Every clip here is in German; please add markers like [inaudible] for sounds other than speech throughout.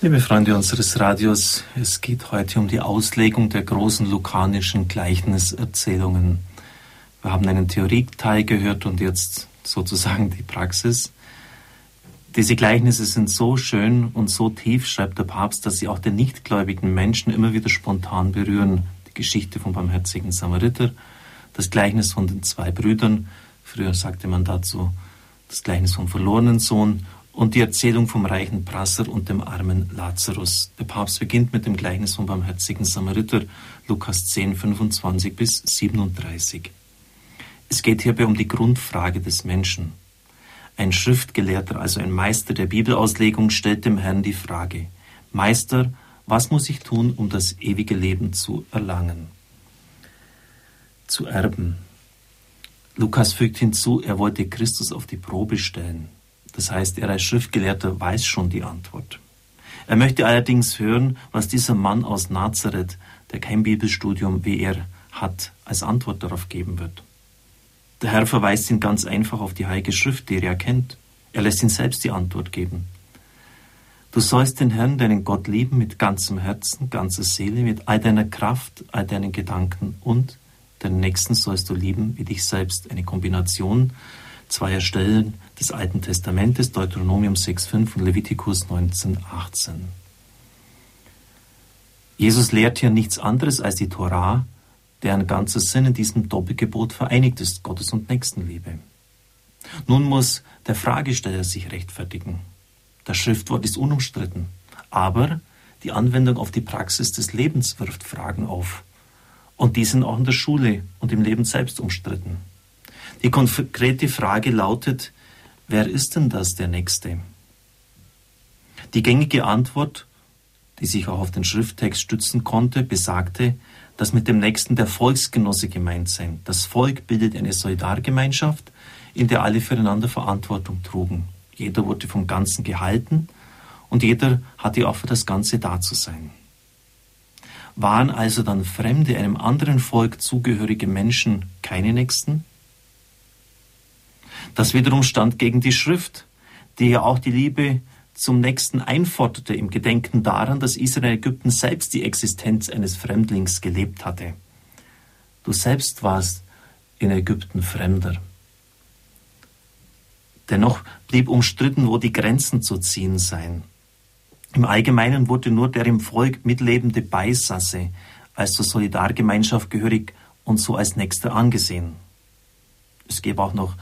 Liebe Freunde unseres Radios, es geht heute um die Auslegung der großen lukanischen Gleichniserzählungen. Wir haben einen Theorieteil gehört und jetzt sozusagen die Praxis. Diese Gleichnisse sind so schön und so tief, schreibt der Papst, dass sie auch den nichtgläubigen Menschen immer wieder spontan berühren. Die Geschichte vom barmherzigen Samariter, das Gleichnis von den zwei Brüdern, früher sagte man dazu das Gleichnis vom verlorenen Sohn und die Erzählung vom reichen Prasser und dem armen Lazarus. Der Papst beginnt mit dem Gleichnis vom barmherzigen Samariter, Lukas 10, 25 bis 37. Es geht hierbei um die Grundfrage des Menschen. Ein Schriftgelehrter, also ein Meister der Bibelauslegung, stellt dem Herrn die Frage, Meister, was muss ich tun, um das ewige Leben zu erlangen? Zu erben. Lukas fügt hinzu, er wollte Christus auf die Probe stellen. Das heißt, er als Schriftgelehrter weiß schon die Antwort. Er möchte allerdings hören, was dieser Mann aus Nazareth, der kein Bibelstudium wie er hat, als Antwort darauf geben wird. Der Herr verweist ihn ganz einfach auf die Heilige Schrift, die er kennt. Er lässt ihn selbst die Antwort geben. Du sollst den Herrn, deinen Gott lieben mit ganzem Herzen, ganzer Seele, mit all deiner Kraft, all deinen Gedanken und deinen Nächsten sollst du lieben wie dich selbst. Eine Kombination zweier Stellen des Alten Testamentes, Deuteronomium 6.5 und Levitikus 19.18. Jesus lehrt hier nichts anderes als die Torah, deren ganzer Sinn in diesem Doppelgebot vereinigt ist, Gottes und Nächstenliebe. Nun muss der Fragesteller sich rechtfertigen. Das Schriftwort ist unumstritten, aber die Anwendung auf die Praxis des Lebens wirft Fragen auf. Und die sind auch in der Schule und im Leben selbst umstritten. Die konkrete Frage lautet, wer ist denn das der Nächste? Die gängige Antwort, die sich auch auf den Schrifttext stützen konnte, besagte, dass mit dem Nächsten der Volksgenosse gemeint sei. Das Volk bildet eine Solidargemeinschaft, in der alle füreinander Verantwortung trugen. Jeder wurde vom Ganzen gehalten und jeder hatte auch für das Ganze da zu sein. Waren also dann fremde, einem anderen Volk zugehörige Menschen keine Nächsten? Das wiederum stand gegen die Schrift, die ja auch die Liebe zum Nächsten einforderte im Gedenken daran, dass Israel Ägypten selbst die Existenz eines Fremdlings gelebt hatte. Du selbst warst in Ägypten Fremder. Dennoch blieb umstritten, wo die Grenzen zu ziehen seien. Im Allgemeinen wurde nur der im Volk mitlebende Beisasse als zur Solidargemeinschaft gehörig und so als Nächster angesehen. Es gäbe auch noch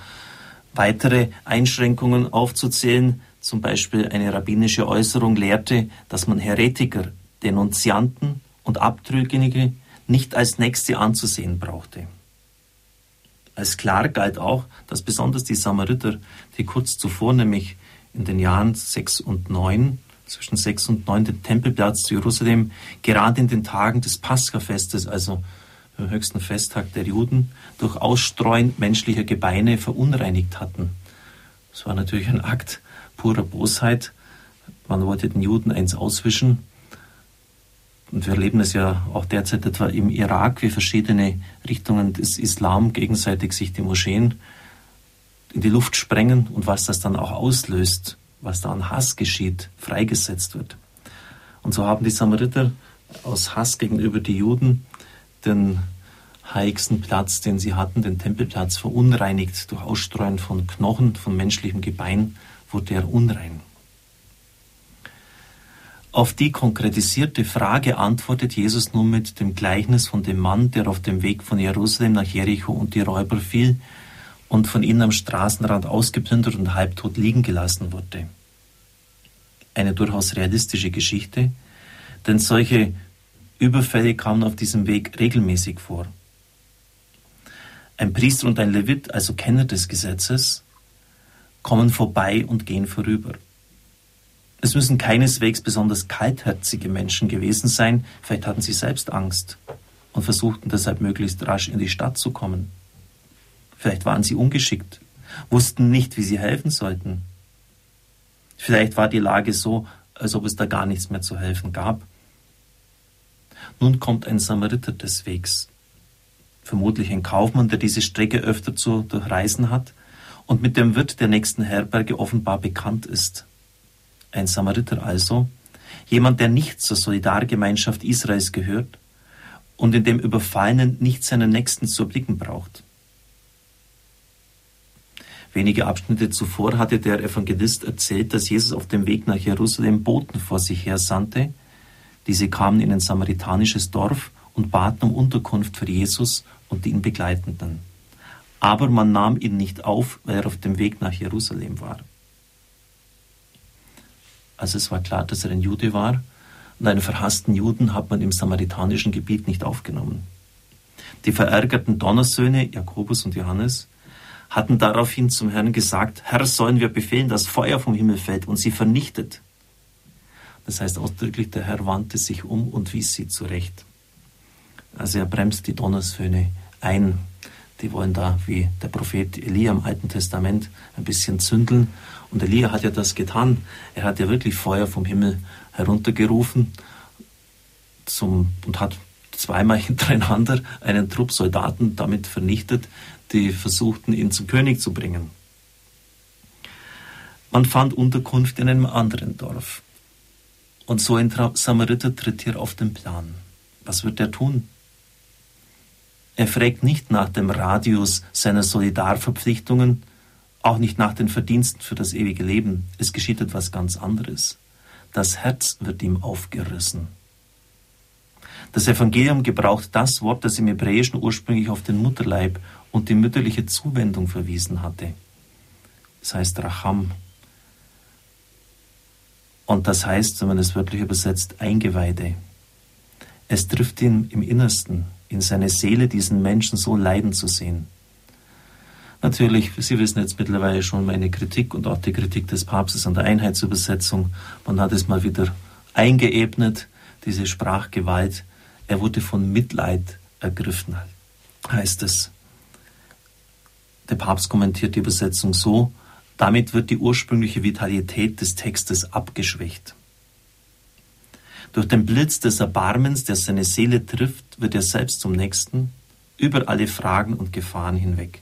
weitere Einschränkungen aufzuzählen. Zum Beispiel eine rabbinische Äußerung lehrte, dass man Heretiker, Denunzianten und Abtrünnige nicht als Nächste anzusehen brauchte. Als klar galt auch, dass besonders die Samariter, die kurz zuvor, nämlich in den Jahren 6 und 9, zwischen 6 und 9 den Tempelplatz zu Jerusalem, gerade in den Tagen des Paschafestes, also dem höchsten Festtag der Juden, durch Ausstreuen menschlicher Gebeine verunreinigt hatten. Das war natürlich ein Akt purer Bosheit. Man wollte den Juden eins auswischen. Und wir erleben es ja auch derzeit etwa im Irak, wie verschiedene Richtungen des Islam gegenseitig sich die Moscheen in die Luft sprengen und was das dann auch auslöst, was da an Hass geschieht, freigesetzt wird. Und so haben die Samariter aus Hass gegenüber die Juden den heiligsten Platz, den sie hatten, den Tempelplatz, verunreinigt durch Ausstreuen von Knochen, von menschlichem Gebein, wurde er unrein. Auf die konkretisierte Frage antwortet Jesus nun mit dem Gleichnis von dem Mann, der auf dem Weg von Jerusalem nach Jericho und die Räuber fiel und von ihnen am Straßenrand ausgeplündert und halbtot liegen gelassen wurde. Eine durchaus realistische Geschichte, denn solche Überfälle kamen auf diesem Weg regelmäßig vor. Ein Priester und ein Levit, also Kenner des Gesetzes, kommen vorbei und gehen vorüber. Es müssen keineswegs besonders kaltherzige Menschen gewesen sein, vielleicht hatten sie selbst Angst und versuchten deshalb möglichst rasch in die Stadt zu kommen. Vielleicht waren sie ungeschickt, wussten nicht, wie sie helfen sollten. Vielleicht war die Lage so, als ob es da gar nichts mehr zu helfen gab. Nun kommt ein Samariter des Wegs, vermutlich ein Kaufmann, der diese Strecke öfter zu durchreisen hat und mit dem Wirt der nächsten Herberge offenbar bekannt ist. Ein Samariter also, Jemand, der nicht zur Solidargemeinschaft Israels gehört und in dem Überfallenen nicht seinen Nächsten zu erblicken braucht. Wenige Abschnitte zuvor hatte der Evangelist erzählt, dass Jesus auf dem Weg nach Jerusalem Boten vor sich her sandte. Diese kamen in ein samaritanisches Dorf und baten um Unterkunft für Jesus und ihn begleitenden. Aber man nahm ihn nicht auf, weil er auf dem Weg nach Jerusalem war. Also es war klar, dass er ein Jude war und einen verhassten Juden hat man im samaritanischen Gebiet nicht aufgenommen. Die verärgerten Donnersöhne, Jakobus und Johannes, hatten daraufhin zum Herrn gesagt, Herr, sollen wir befehlen, dass Feuer vom Himmel fällt und sie vernichtet. Das heißt ausdrücklich, der Herr wandte sich um und wies sie zurecht. Also er bremst die Donnersöhne ein. Die wollen da, wie der Prophet Elia im Alten Testament, ein bisschen zündeln. Und Elia hat ja das getan. Er hat ja wirklich Feuer vom Himmel heruntergerufen zum, und hat zweimal [laughs] hintereinander einen Trupp Soldaten damit vernichtet, die versuchten, ihn zum König zu bringen. Man fand Unterkunft in einem anderen Dorf. Und so ein Samariter tritt hier auf den Plan. Was wird er tun? Er fragt nicht nach dem Radius seiner Solidarverpflichtungen, auch nicht nach den Verdiensten für das ewige Leben. Es geschieht etwas ganz anderes. Das Herz wird ihm aufgerissen. Das Evangelium gebraucht das Wort, das im Hebräischen ursprünglich auf den Mutterleib und die mütterliche Zuwendung verwiesen hatte. Das heißt Racham. Und das heißt, wenn man es wörtlich übersetzt, Eingeweide. Es trifft ihn im Innersten, in seine Seele, diesen Menschen so leiden zu sehen. Natürlich, Sie wissen jetzt mittlerweile schon meine Kritik und auch die Kritik des Papstes an der Einheitsübersetzung. Man hat es mal wieder eingeebnet, diese Sprachgewalt. Er wurde von Mitleid ergriffen, heißt es. Der Papst kommentiert die Übersetzung so, damit wird die ursprüngliche Vitalität des Textes abgeschwächt. Durch den Blitz des Erbarmens, der seine Seele trifft, wird er selbst zum Nächsten, über alle Fragen und Gefahren hinweg.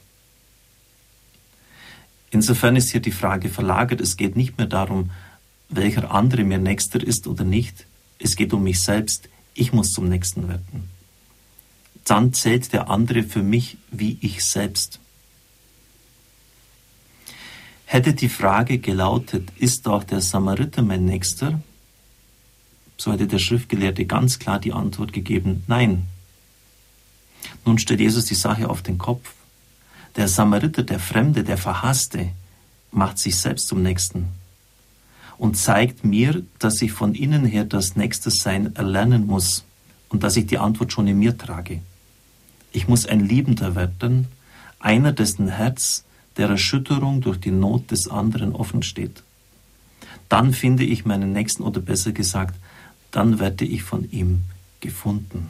Insofern ist hier die Frage verlagert. Es geht nicht mehr darum, welcher andere mir Nächster ist oder nicht. Es geht um mich selbst. Ich muss zum Nächsten werden. Dann zählt der andere für mich wie ich selbst. Hätte die Frage gelautet, ist auch der Samariter mein Nächster? so hätte der Schriftgelehrte ganz klar die Antwort gegeben, nein. Nun stellt Jesus die Sache auf den Kopf. Der Samariter, der Fremde, der Verhasste, macht sich selbst zum Nächsten und zeigt mir, dass ich von innen her das Nächste Sein erlernen muss und dass ich die Antwort schon in mir trage. Ich muss ein Liebender werden, einer, dessen Herz der Erschütterung durch die Not des anderen offen steht. Dann finde ich meinen Nächsten oder besser gesagt, dann werde ich von ihm gefunden.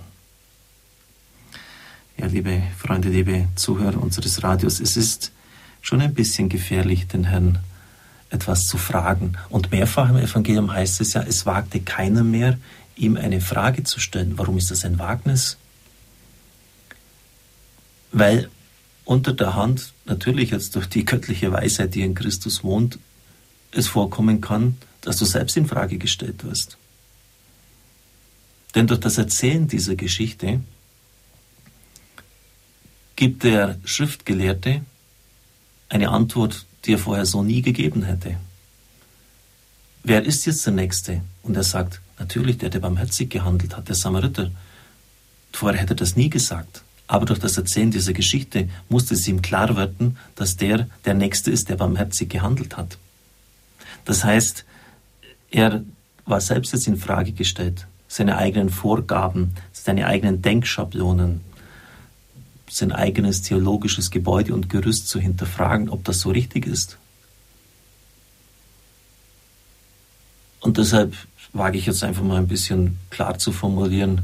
Ja, liebe Freunde, liebe Zuhörer unseres Radios, es ist schon ein bisschen gefährlich, den Herrn etwas zu fragen. Und mehrfach im Evangelium heißt es ja, es wagte keiner mehr, ihm eine Frage zu stellen. Warum ist das ein Wagnis? Weil unter der Hand, natürlich jetzt durch die göttliche Weisheit, die in Christus wohnt, es vorkommen kann, dass du selbst in Frage gestellt wirst. Denn durch das Erzählen dieser Geschichte gibt der Schriftgelehrte eine Antwort, die er vorher so nie gegeben hätte. Wer ist jetzt der Nächste? Und er sagt, natürlich der, der barmherzig gehandelt hat, der Samariter. Vorher hätte er das nie gesagt. Aber durch das Erzählen dieser Geschichte musste es ihm klar werden, dass der der Nächste ist, der barmherzig gehandelt hat. Das heißt, er war selbst jetzt in Frage gestellt seine eigenen Vorgaben, seine eigenen Denkschablonen, sein eigenes theologisches Gebäude und Gerüst zu hinterfragen, ob das so richtig ist. Und deshalb wage ich jetzt einfach mal ein bisschen klar zu formulieren,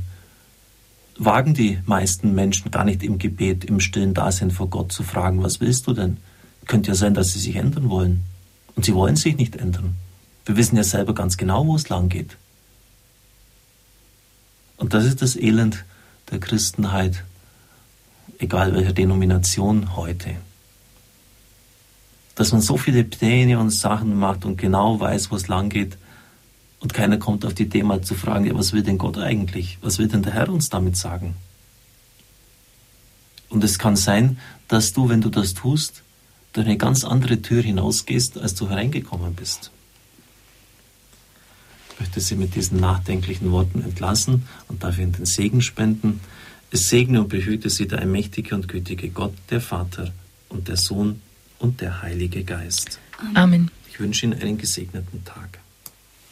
wagen die meisten Menschen gar nicht im Gebet, im stillen Dasein vor Gott zu fragen, was willst du denn? Könnte ja sein, dass sie sich ändern wollen. Und sie wollen sich nicht ändern. Wir wissen ja selber ganz genau, wo es lang geht. Und das ist das Elend der Christenheit, egal welcher Denomination heute. Dass man so viele Pläne und Sachen macht und genau weiß, wo es lang geht, Und keiner kommt auf die Idee mal zu fragen, ja, was will denn Gott eigentlich? Was will denn der Herr uns damit sagen? Und es kann sein, dass du, wenn du das tust, durch eine ganz andere Tür hinausgehst, als du hereingekommen bist. Ich möchte Sie mit diesen nachdenklichen Worten entlassen und dafür in den Segen spenden. Es segne und behüte Sie der allmächtige und gütige Gott, der Vater und der Sohn und der Heilige Geist. Amen. Ich wünsche Ihnen einen gesegneten Tag.